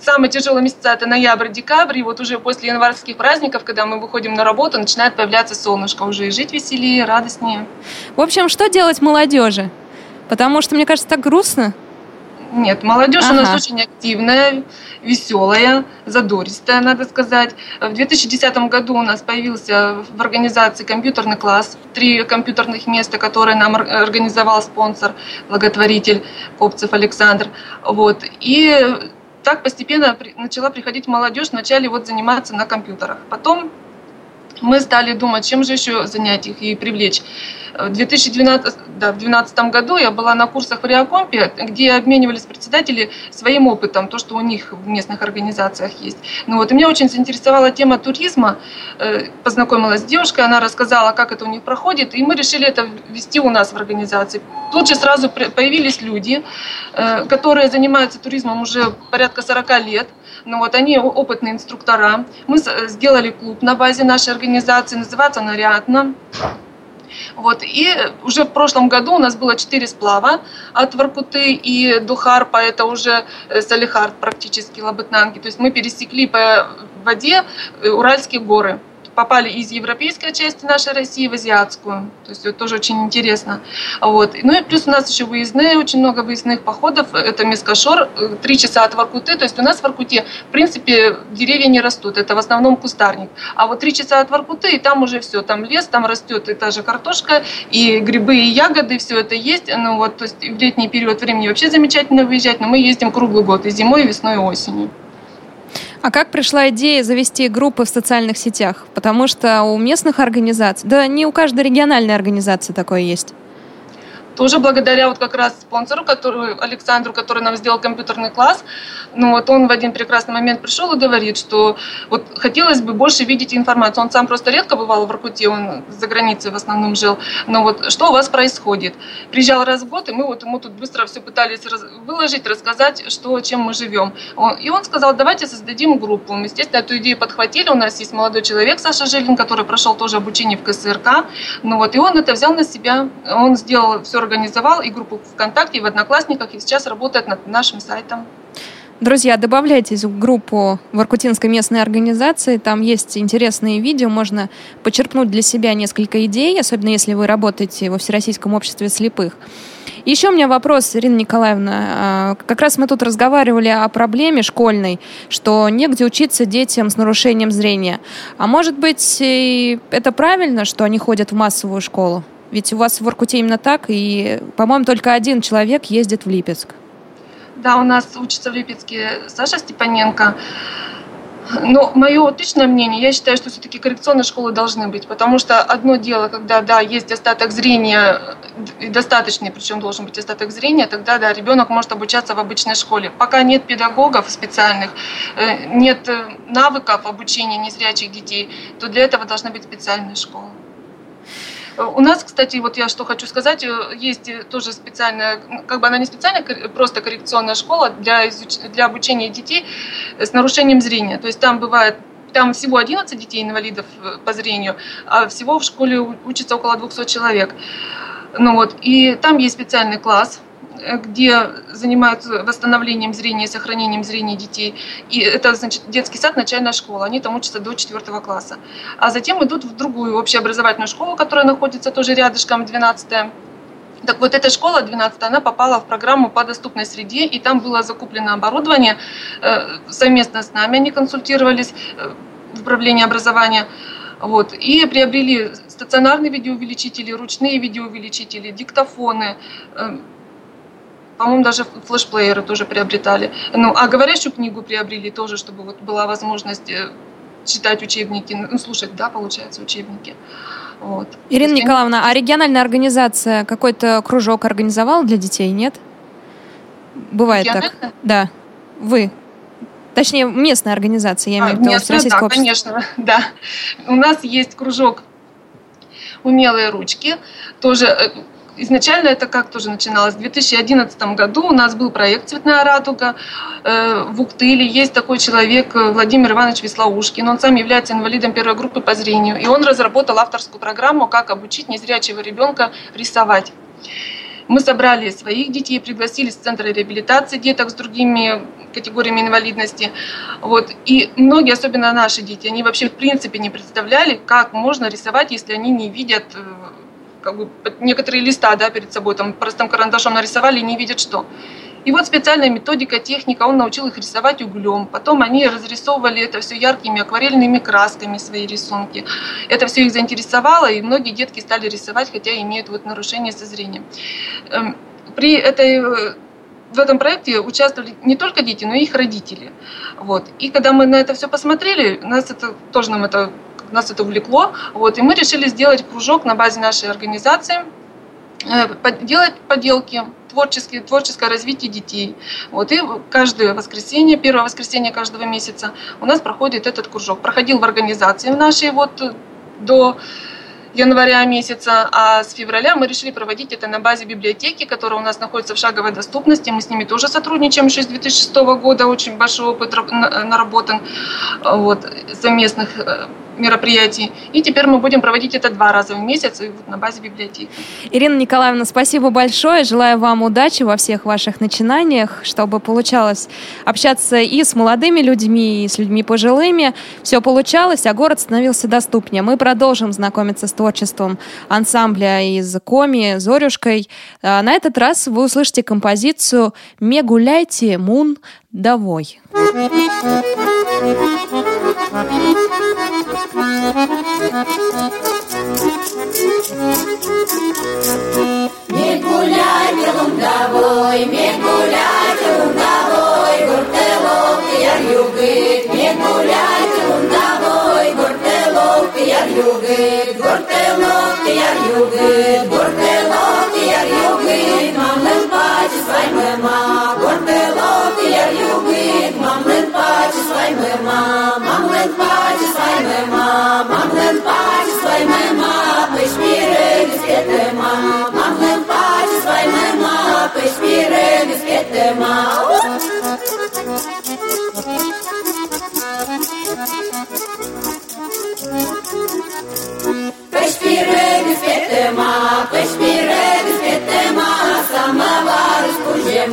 Самые тяжелые месяца это ноябрь, декабрь, и вот уже после январских праздников, когда мы выходим на работу, начинает появляться солнышко, уже и жить веселее, радостнее. В общем, что делать молодежи? Потому что, мне кажется, так грустно. Нет, молодежь ага. у нас очень активная, веселая, задористая, надо сказать. В 2010 году у нас появился в организации компьютерный класс, три компьютерных места, которые нам организовал спонсор, благотворитель Копцев Александр. Вот. И так постепенно начала приходить молодежь вначале вот заниматься на компьютерах. Потом мы стали думать, чем же еще занять их и привлечь. В 2012 да, в 2012 году я была на курсах в Реакомпе, где обменивались председатели своим опытом, то, что у них в местных организациях есть. Ну вот, и меня очень заинтересовала тема туризма. Э, познакомилась с девушкой, она рассказала, как это у них проходит, и мы решили это ввести у нас в организации. Тут же сразу появились люди, э, которые занимаются туризмом уже порядка 40 лет. Ну вот они опытные инструктора. Мы сделали клуб на базе нашей организации, называется «Нарядно». Вот. И уже в прошлом году у нас было четыре сплава от Воркуты и до Харпа, это уже э, Салихард практически, Лабытнанги. То есть мы пересекли по воде э, Уральские горы попали из европейской части нашей России в азиатскую. То есть это тоже очень интересно. Вот. Ну и плюс у нас еще выездные, очень много выездных походов. Это Мескашор, э, три часа от Воркуты. То есть у нас в Воркуте, в принципе, деревья не растут. Это в основном кустарник. А вот три часа от Воркуты, и там уже все. Там лес, там растет и та же картошка, и грибы, и ягоды, все это есть. Ну вот, то есть в летний период времени вообще замечательно выезжать, но мы ездим круглый год, и зимой, и весной, и осенью. А как пришла идея завести группы в социальных сетях? Потому что у местных организаций, да не у каждой региональной организации такое есть. Тоже благодаря вот как раз спонсору, который, Александру, который нам сделал компьютерный класс. Ну вот он в один прекрасный момент пришел и говорит, что вот хотелось бы больше видеть информацию. Он сам просто редко бывал в Иркуте, он за границей в основном жил. Но вот что у вас происходит? Приезжал раз в год, и мы вот ему тут быстро все пытались раз, выложить, рассказать, что, чем мы живем. И он сказал, давайте создадим группу. Мы, естественно, эту идею подхватили. У нас есть молодой человек, Саша Жилин, который прошел тоже обучение в КСРК. Ну вот, и он это взял на себя. Он сделал, все организовал, и группу ВКонтакте, и в Одноклассниках, и сейчас работает над нашим сайтом. Друзья, добавляйтесь в группу в Иркутинской местной организации. Там есть интересные видео, можно почерпнуть для себя несколько идей, особенно если вы работаете во Всероссийском обществе слепых. Еще у меня вопрос, Ирина Николаевна. А, как раз мы тут разговаривали о проблеме школьной, что негде учиться детям с нарушением зрения. А может быть, это правильно, что они ходят в массовую школу? Ведь у вас в Иркуте именно так, и, по-моему, только один человек ездит в Липецк. Да, у нас учится в Липецке Саша Степаненко. Но мое точное мнение, я считаю, что все-таки коррекционные школы должны быть, потому что одно дело, когда, да, есть остаток зрения, достаточный, причем должен быть остаток зрения, тогда, да, ребенок может обучаться в обычной школе. Пока нет педагогов специальных, э, нет э, навыков обучения незрячих детей, то для этого должна быть специальная школа. У нас, кстати, вот я что хочу сказать, э, есть тоже специальная, как бы она не специальная, просто коррекционная школа для, изуч... для обучения детей с нарушением зрения. То есть там бывает там всего 11 детей инвалидов э, по зрению, а всего в школе учится около 200 человек. Ну вот, и там есть специальный класс, где занимаются восстановлением зрения сохранением зрения детей. И это, значит, детский сад, начальная школа. Они там учатся до 4 класса. А затем идут в другую общеобразовательную школу, которая находится тоже рядышком, 12 -я. Так вот, эта школа 12 она попала в программу по доступной среде, и там было закуплено оборудование. Э, совместно с нами они консультировались э, в управлении образования. Вот, и приобрели стационарные видеоувеличители, ручные видеоувеличители, диктофоны, э, по-моему, даже флешплееры тоже приобретали. Ну, а говорящую книгу приобрели тоже, чтобы вот была возможность э, читать учебники, ну, слушать, да, получается, учебники. Вот. Ирина есть, Николаевна, а региональная организация какой-то кружок организовала для детей, нет? Бывает так. Да. Вы. Точнее, местная организация, я имею в виду, а, Российского да, общества. конечно, да. У нас есть кружок «Умелые ручки», тоже э, изначально это как тоже начиналось. В 2011 году у нас был проект «Цветная радуга». Э, в Уктыле есть такой человек э, Владимир Иванович Веслоушкин. Он сам является инвалидом первой группы по зрению. И он разработал авторскую программу «Как обучить незрячего ребенка рисовать». Мы собрали своих детей, пригласили с Центра реабилитации деток с другими категориями инвалидности. Вот. И многие, особенно наши дети, они вообще в принципе не представляли, как можно рисовать, если они не видят э, как бы некоторые листа да, перед собой там простым карандашом нарисовали и не видят что. И вот специальная методика, техника, он научил их рисовать углем. Потом они разрисовывали это все яркими акварельными красками, свои рисунки. Это все их заинтересовало, и многие детки стали рисовать, хотя имеют вот нарушение со зрением. Эм, при этой э, в этом проекте участвовали не только дети, но и их родители. Вот. И когда мы на это все посмотрели, нас это тоже нам это нас это увлекло, вот, и мы решили сделать кружок на базе нашей организации, э, делать поделки, творческие, творческое развитие детей. Вот, и каждое воскресенье, первое воскресенье каждого месяца у нас проходит этот кружок. Проходил в организации в нашей вот до января месяца, а с февраля мы решили проводить это на базе библиотеки, которая у нас находится в шаговой доступности. Мы с ними тоже сотрудничаем еще с 2006 года, очень большой опыт наработан вот, совместных мероприятий. И теперь мы будем проводить это два раза в месяц на базе библиотеки. Ирина Николаевна, спасибо большое. Желаю вам удачи во всех ваших начинаниях, чтобы получалось общаться и с молодыми людьми, и с людьми пожилыми. Все получалось, а город становился доступнее. Мы продолжим знакомиться с творчеством ансамбля из Коми, Зорюшкой. А на этот раз вы услышите композицию «Me гуляйте, мун, довой». Не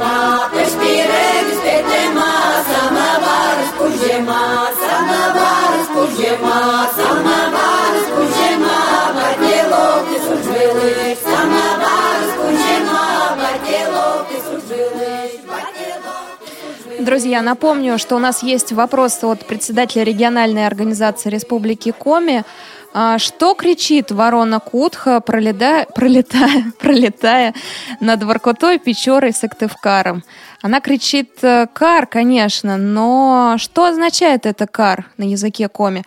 Mapes pieredzes pietemā, samavaras pužemā, samavaras pužemā, samavaras. Друзья, напомню, что у нас есть вопрос от председателя региональной организации Республики Коми. А, что кричит ворона Кутха, пролетая, пролетая, пролетая над Воркутой, Печорой, Сыктывкаром? Она кричит э, «кар», конечно, но что означает это «кар» на языке Коми?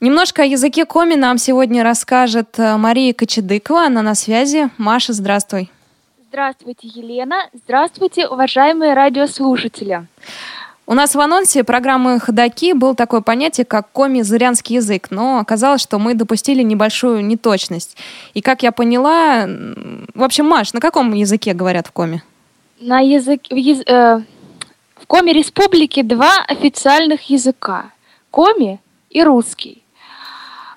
Немножко о языке Коми нам сегодня расскажет э, Мария Кочедыкова, она на связи. Маша, здравствуй. Здравствуйте, Елена. Здравствуйте, уважаемые радиослушатели. У нас в анонсе программы «Ходоки» был такое понятие, как коми-зырянский язык, но оказалось, что мы допустили небольшую неточность. И как я поняла... В общем, Маш, на каком языке говорят в коме? На язык... В, яз... э... в коме республики два официальных языка. Коми и русский.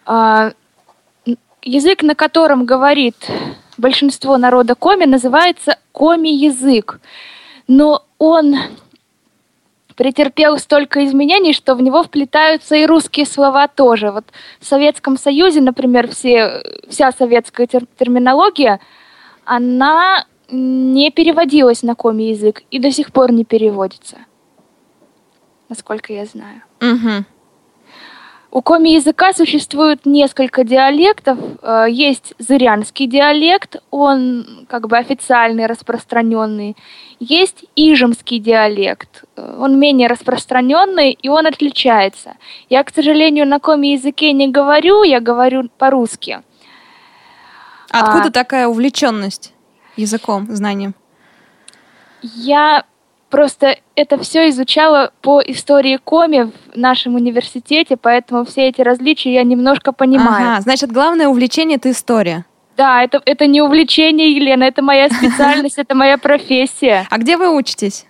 Э... Язык, на котором говорит большинство народа коми, называется коми-язык. Но он претерпел столько изменений, что в него вплетаются и русские слова тоже. Вот в Советском Союзе, например, все, вся советская тер- терминология, она не переводилась на коми язык и до сих пор не переводится, насколько я знаю. Угу. У коми-языка существует несколько диалектов. Э, есть зырянский диалект, он как бы официальный, распространенный. Есть ижемский диалект, э, он менее распространенный, и он отличается. Я, к сожалению, на коми-языке не говорю, я говорю по-русски. Откуда а, такая увлеченность языком, знанием? Я Просто это все изучала по истории коми в нашем университете, поэтому все эти различия я немножко понимаю. Ага, значит, главное увлечение — это история. Да, это, это не увлечение, Елена, это моя специальность, это моя профессия. А где вы учитесь?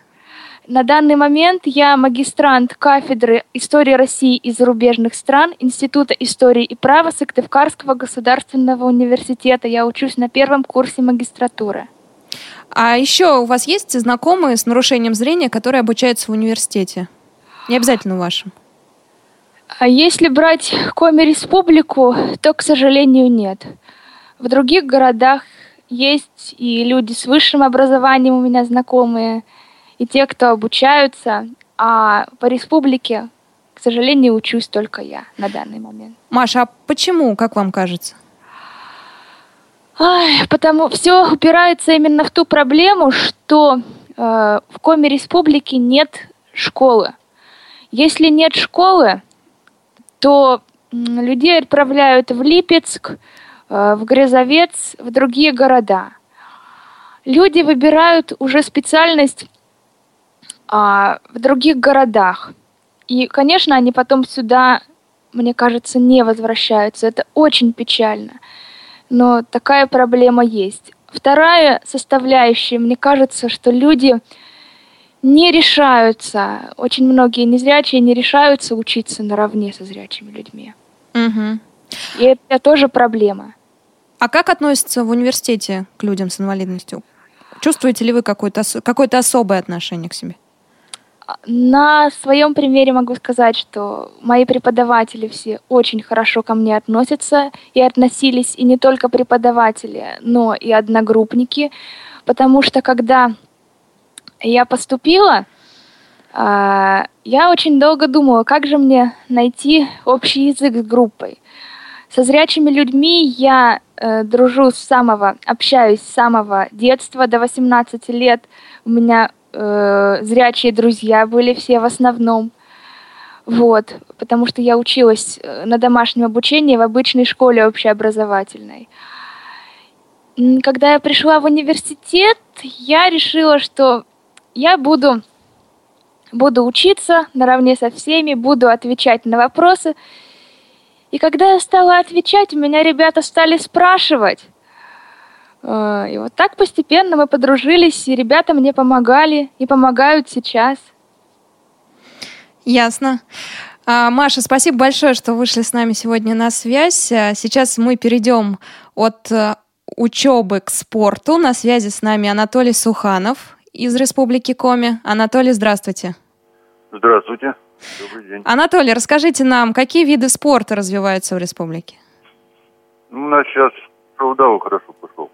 На данный момент я магистрант кафедры истории России и зарубежных стран Института истории и права Сыктывкарского государственного университета. Я учусь на первом курсе магистратуры. А еще у вас есть знакомые с нарушением зрения, которые обучаются в университете? Не обязательно в вашем. А если брать Коми-республику, то, к сожалению, нет. В других городах есть и люди с высшим образованием у меня знакомые, и те, кто обучаются, а по республике, к сожалению, учусь только я на данный момент. Маша, а почему, как вам кажется? Ай, потому все упирается именно в ту проблему, что э, в Коми Республике нет школы. Если нет школы, то людей отправляют в Липецк, э, в Грязовец, в другие города. Люди выбирают уже специальность э, в других городах. И, конечно, они потом сюда, мне кажется, не возвращаются. Это очень печально но такая проблема есть. Вторая составляющая, мне кажется, что люди не решаются, очень многие незрячие не решаются учиться наравне со зрячими людьми. Угу. И это тоже проблема. А как относятся в университете к людям с инвалидностью? Чувствуете ли вы какое-то, какое-то особое отношение к себе? На своем примере могу сказать, что мои преподаватели все очень хорошо ко мне относятся и относились и не только преподаватели, но и одногруппники, потому что когда я поступила, а, я очень долго думала, как же мне найти общий язык с группой. Со зрячими людьми я э, дружу с самого, общаюсь с самого детства до 18 лет. У меня э, зрячие друзья были все в основном. Вот, потому что я училась э, на домашнем обучении в обычной школе общеобразовательной. Когда я пришла в университет, я решила, что я буду, буду учиться наравне со всеми, буду отвечать на вопросы. И когда я стала отвечать, у меня ребята стали спрашивать, и вот так постепенно мы подружились, и ребята мне помогали и помогают сейчас. Ясно. А, Маша, спасибо большое, что вышли с нами сегодня на связь. А, сейчас мы перейдем от э, учебы к спорту. На связи с нами Анатолий Суханов из Республики Коми. Анатолий, здравствуйте. Здравствуйте. Добрый день. Анатолий, расскажите нам, какие виды спорта развиваются в республике? Ну, у нас сейчас шоу хорошо пошел.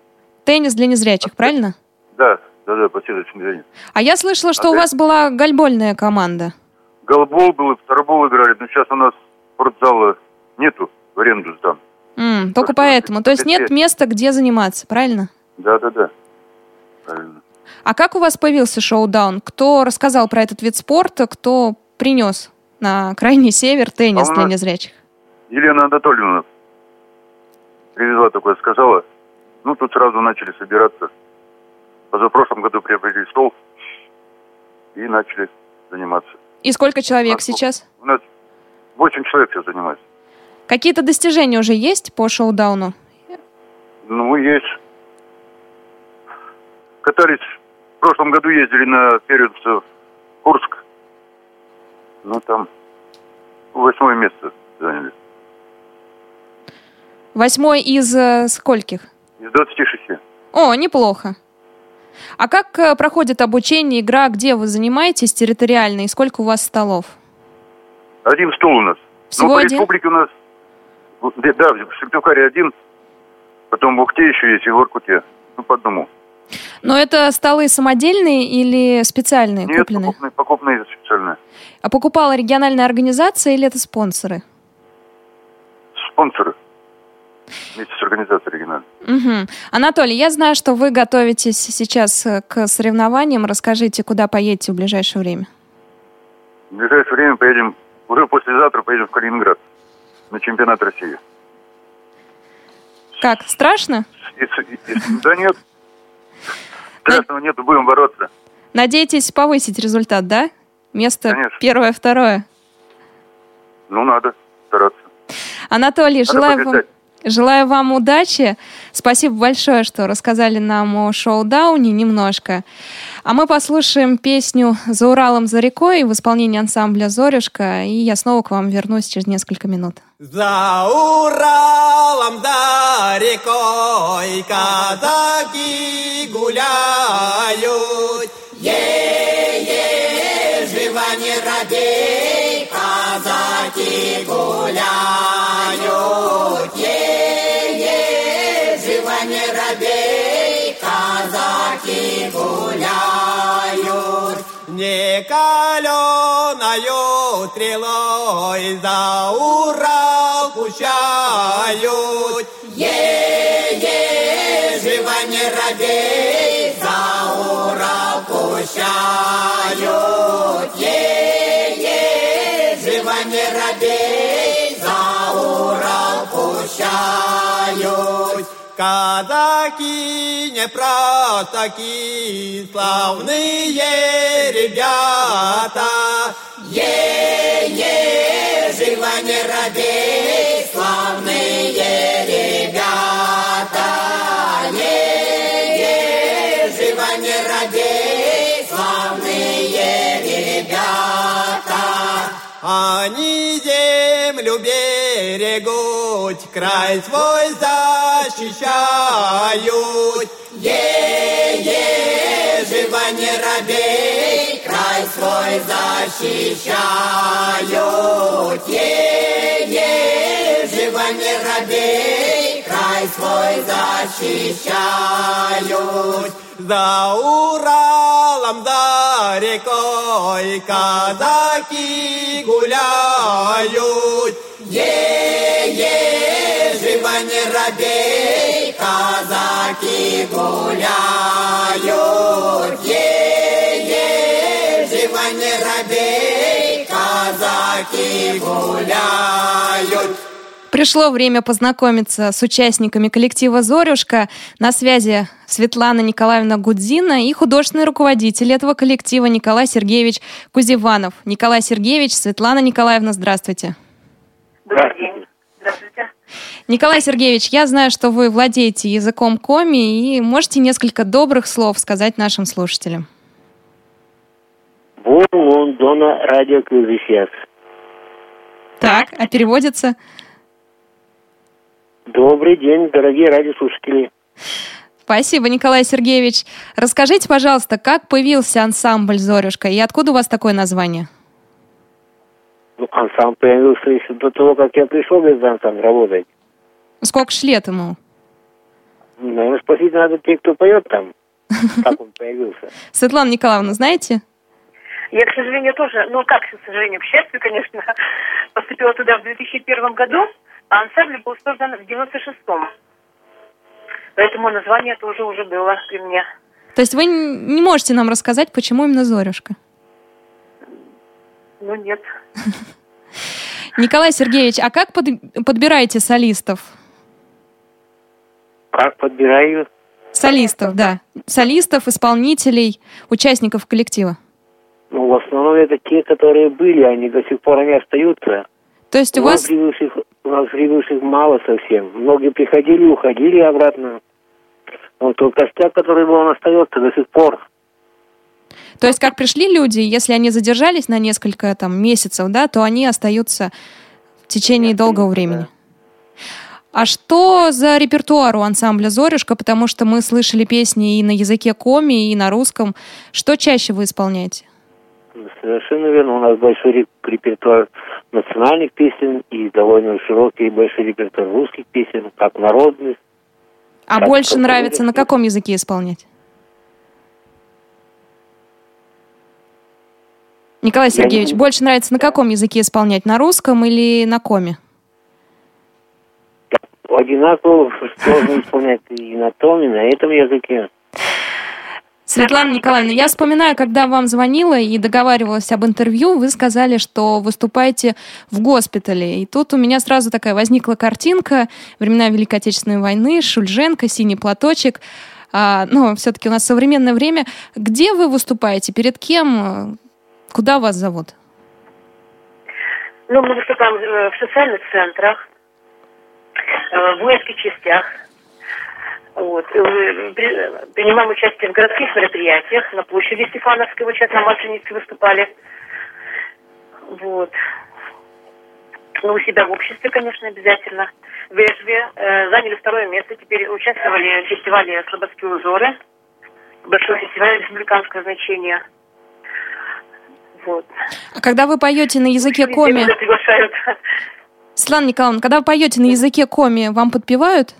Теннис для незрячих, правильно? Да, да, да, последовательный теннис. А я слышала, что а у вас была гольбольная команда. Голбол был, и второбол играли, но сейчас у нас спортзала нету, в аренду сдан. Mm, только поэтому. То есть нет места, где заниматься, правильно? Да, да, да. Правильно. А как у вас появился шоу-даун? Кто рассказал про этот вид спорта? Кто принес на крайний север теннис а для незрячих? Елена Анатольевна привезла такое, сказала. Ну, тут сразу начали собираться. Позапрошлом году приобрели стол и начали заниматься. И сколько человек сейчас? У нас 8 человек сейчас занимается. Какие-то достижения уже есть по шоу-дауну? Ну, есть. Катались, в прошлом году ездили на первенство в Курск. Ну, там восьмое место заняли. Восьмой из э, скольких? Из 26. О, неплохо. А как э, проходит обучение, игра, где вы занимаетесь территориально и сколько у вас столов? Один стол у нас. Всего ну, по один? республике у нас, да, в Сыктывкаре один, потом в Ухте еще есть и в Иркуте. Ну, по одному. Но это столы самодельные или специальные, Нет, купленные? покупные, покупные специальные. А покупала региональная организация или это спонсоры? Спонсоры. Вместе с организацией региональной. Угу. Анатолий, я знаю, что вы готовитесь сейчас к соревнованиям. Расскажите, куда поедете в ближайшее время? В ближайшее время поедем, уже послезавтра поедем в Калининград на чемпионат России. Как, страшно? И, и, и, да нет. Страшного нет, будем бороться. Надеетесь повысить результат, да? Место Конечно. первое, второе. Ну, надо стараться. Анатолий, надо желаю побеждать. вам Желаю вам удачи. Спасибо большое, что рассказали нам о шоу-дауне немножко. А мы послушаем песню «За Уралом, за рекой» в исполнении ансамбля «Зорюшка», и я снова к вам вернусь через несколько минут. За Уралом, за рекой казаки гуляют. Е-е, живо не радей, стрелой за Урал пущают. Е-е, живо не радей, за Урал пущают. Е-е, живо не радей, за Урал пущают. Казаки не простаки, славные ребята. Живо не радей, славные ребята. Е-е, живо не радей, славные ребята. Они землю берегут, край свой защищают. Е-е, живо не край свой защищают. Е-е, живо не робей, край свой защищают. За Уралом, за рекой казаки гуляют. Е-е, живо не робей, казаки гуляют. Пришло время познакомиться с участниками коллектива «Зорюшка». На связи Светлана Николаевна Гудзина и художественный руководитель этого коллектива Николай Сергеевич Кузеванов. Николай Сергеевич, Светлана Николаевна, здравствуйте. Добрый день. Здравствуйте. Николай Сергеевич, я знаю, что вы владеете языком коми и можете несколько добрых слов сказать нашим слушателям. Бон Лондона радио. Так, а переводится? Добрый день, дорогие радиослушатели. Спасибо, Николай Сергеевич. Расскажите, пожалуйста, как появился ансамбль «Зорюшка» и откуда у вас такое название? Ну, ансамбль появился еще до того, как я пришел в этот ансамбль работать. Сколько ж лет ему? Наверное, спросить надо тех, кто поет там, как он появился. Светлана Николаевна, знаете? Я, к сожалению, тоже, ну как, к сожалению, к счастью, конечно, поступила туда в 2001 году, ансамбль был создан в 96-м. Поэтому название тоже уже было при мне. То есть вы не можете нам рассказать, почему именно Зорюшка? Ну, нет. Николай Сергеевич, а как под, подбираете солистов? Как подбираю? Солистов, да. Солистов, исполнителей, участников коллектива. Ну, в основном это те, которые были, они до сих пор они остаются. То есть у, вас... У нас прибывших мало совсем. Многие приходили, уходили обратно. Но тот костяк, который был, он остается до сих пор. То есть как пришли люди, если они задержались на несколько там, месяцев, да, то они остаются в течение долгого времени. А что за репертуар у ансамбля «Зорюшка»? Потому что мы слышали песни и на языке коми, и на русском. Что чаще вы исполняете? Совершенно верно. У нас большой репертуар национальных песен и довольно широкий большой репертуар русских песен, как народных. А как больше нравится на каком языке исполнять? Николай Сергеевич, больше нравится на каком языке исполнять? На русском или на коме? Одинаково сложно исполнять и на том, и на этом языке. Светлана Николаевна, я вспоминаю, когда вам звонила и договаривалась об интервью, вы сказали, что выступаете в госпитале. И тут у меня сразу такая возникла картинка времена Великой Отечественной войны, Шульженко, синий платочек. А, но все-таки у нас современное время. Где вы выступаете? Перед кем? Куда вас зовут? Ну, мы выступаем э, в социальных центрах, э, в воинских частях. Вот. Э, принимаем участие в городских мероприятиях. На площади Стефановской, вот сейчас на Масленице выступали. Вот. Ну, у себя в обществе, конечно, обязательно. В Вежве э, заняли второе место. Теперь участвовали в фестивале «Слободские узоры». Большой фестиваль республиканского значения. Вот. А когда вы поете на языке коми... приглашают. Светлана Николаевна, когда вы поете на языке коми, вам подпевают?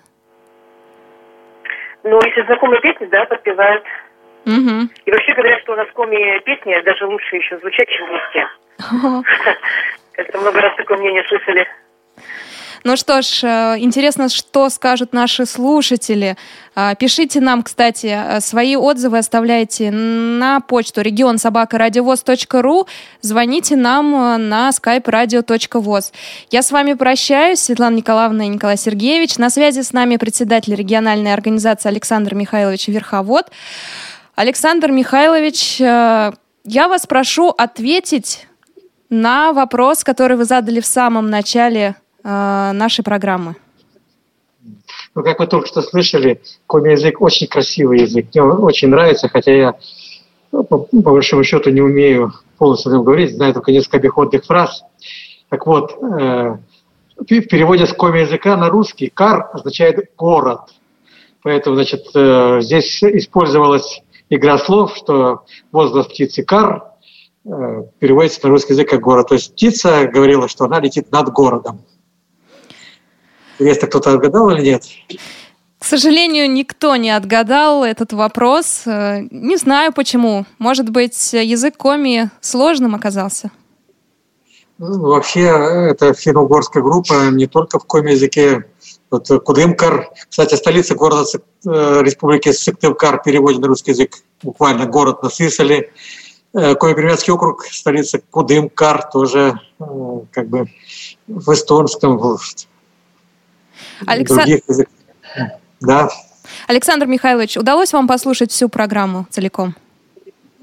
Ну, если знакомые песни, да, подпевают. Угу. И вообще говорят, что у нас коми песни даже лучше еще звучат, чем русские. Как-то много раз такое мнение слышали. Ну что ж, э, интересно, что скажут наши слушатели. А, пишите нам, кстати, э, свои отзывы оставляйте на почту регионсобакарадиовоз.ру, звоните нам э, на skype radio.voz. Я с вами прощаюсь, Светлана Николаевна и Николай Сергеевич. На связи с нами председатель региональной организации Александр Михайлович Верховод. Александр Михайлович, я вас прошу ответить на вопрос, который вы задали в самом начале нашей программы? Ну, как вы только что слышали, коми язык очень красивый язык. Мне очень нравится, хотя я ну, по, по большому счету не умею полностью о говорить, знаю только несколько обиходных фраз. Так вот, э, в переводе с коми языка на русский «кар» означает «город». Поэтому, значит, э, здесь использовалась игра слов, что возглас птицы «кар» э, переводится на русский язык как «город». То есть птица говорила, что она летит над городом. Интересно, кто-то отгадал или нет? К сожалению, никто не отгадал этот вопрос. Э, не знаю почему. Может быть, язык коми сложным оказался? Ну, вообще, это финно-угорская группа не только в коми языке. Вот Кудымкар, кстати, столица города э, республики Сыктывкар, переводит на русский язык буквально город на Сысоле. Э, Коми-Примятский округ, столица Кудымкар, тоже как бы в эстонском, Александр... Да. Александр Михайлович, удалось вам послушать всю программу целиком?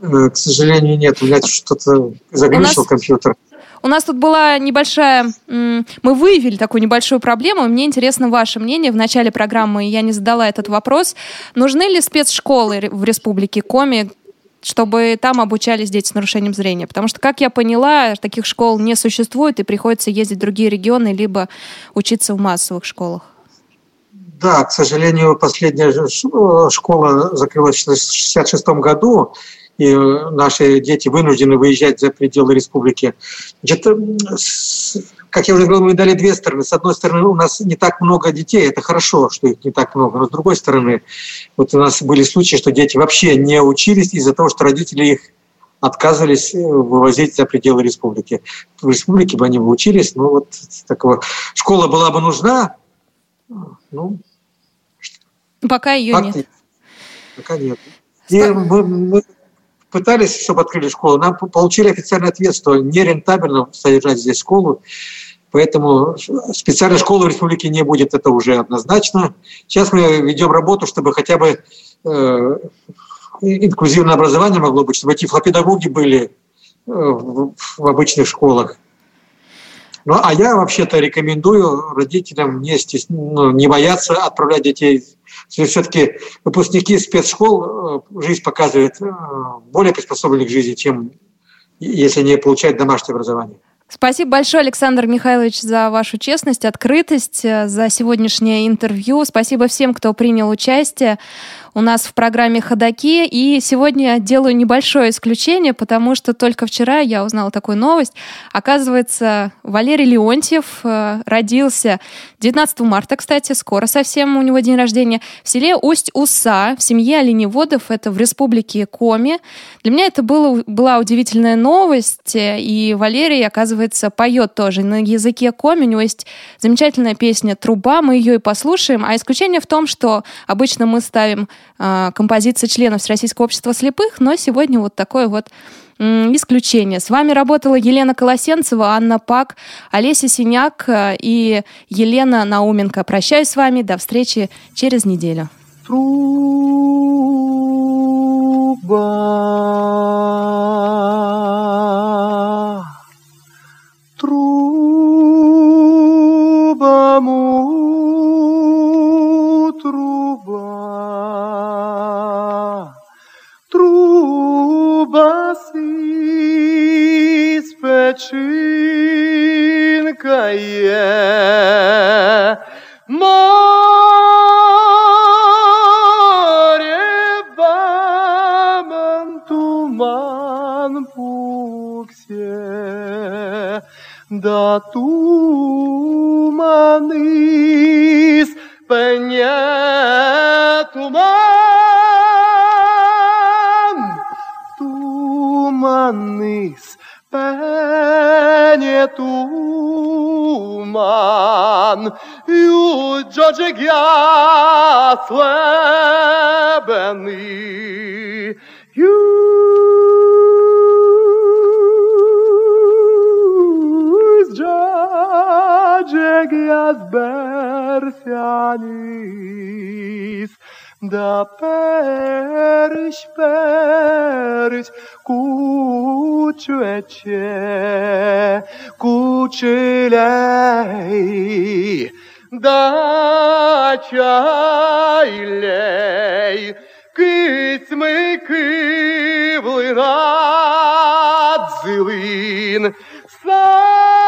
Э, к сожалению, нет. У меня что-то заглючил нас... компьютер. У нас тут была небольшая... Мы выявили такую небольшую проблему. Мне интересно ваше мнение. В начале программы я не задала этот вопрос. Нужны ли спецшколы в Республике Коми, чтобы там обучались дети с нарушением зрения. Потому что, как я поняла, таких школ не существует, и приходится ездить в другие регионы, либо учиться в массовых школах. Да, к сожалению, последняя школа закрылась в 1966 году, и наши дети вынуждены выезжать за пределы республики. Значит, как я уже говорил, мы дали две стороны. С одной стороны, у нас не так много детей, это хорошо, что их не так много, но с другой стороны, вот у нас были случаи, что дети вообще не учились из-за того, что родители их отказывались вывозить за пределы республики. В республике бы они бы учились, но вот такого... Школа была бы нужна, ну... Пока ее нет. Пока нет. И мы, мы пытались, чтобы открыли школу, нам получили официальный ответ, что нерентабельно содержать здесь школу, поэтому специальной школы в республике не будет, это уже однозначно. Сейчас мы ведем работу, чтобы хотя бы э, инклюзивное образование могло быть, чтобы тифлопедагоги были э, в, в обычных школах. Ну, а я вообще-то рекомендую родителям не, стес... ну, не бояться отправлять детей все-таки выпускники спецшкол, э, жизнь показывает, э, более приспособлены к жизни, чем если не получают домашнее образование. Спасибо большое, Александр Михайлович, за вашу честность, открытость, э, за сегодняшнее интервью. Спасибо всем, кто принял участие у нас в программе «Ходоки». И сегодня делаю небольшое исключение, потому что только вчера я узнала такую новость. Оказывается, Валерий Леонтьев э, родился 19 марта, кстати, скоро совсем у него день рождения, в селе Усть-Уса, в семье оленеводов, это в республике Коми. Для меня это было, была удивительная новость, и Валерий, оказывается, поет тоже на языке Коми. У него есть замечательная песня «Труба», мы ее и послушаем. А исключение в том, что обычно мы ставим а, композиции членов Всероссийского общества слепых, но сегодня вот такое вот исключение. С вами работала Елена Колосенцева, Анна Пак, Олеся Синяк э, и Елена Науменко. Прощаюсь с вами. До встречи через неделю. Труба, труба, печінкає. Море бамен туман пуксе, да туманис пене туман, туманис ne tu man ju jorge gia sebeni ju jorge da perish, perish, kuçuece, kuçiley, da çayley, kısmı kıvlı nadzılın, сядзили,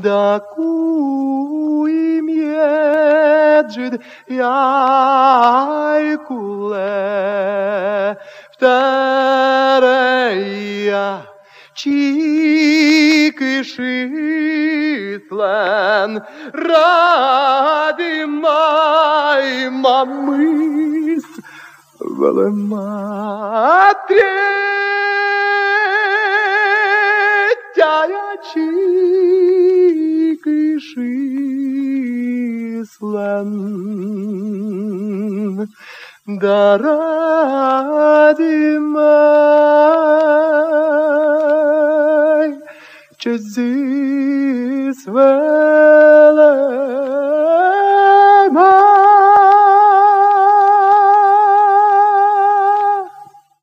да куим еджид яйкуле, вторая чикишитлен, ради май мамыс, велематре. Числен, да ради май, че здесь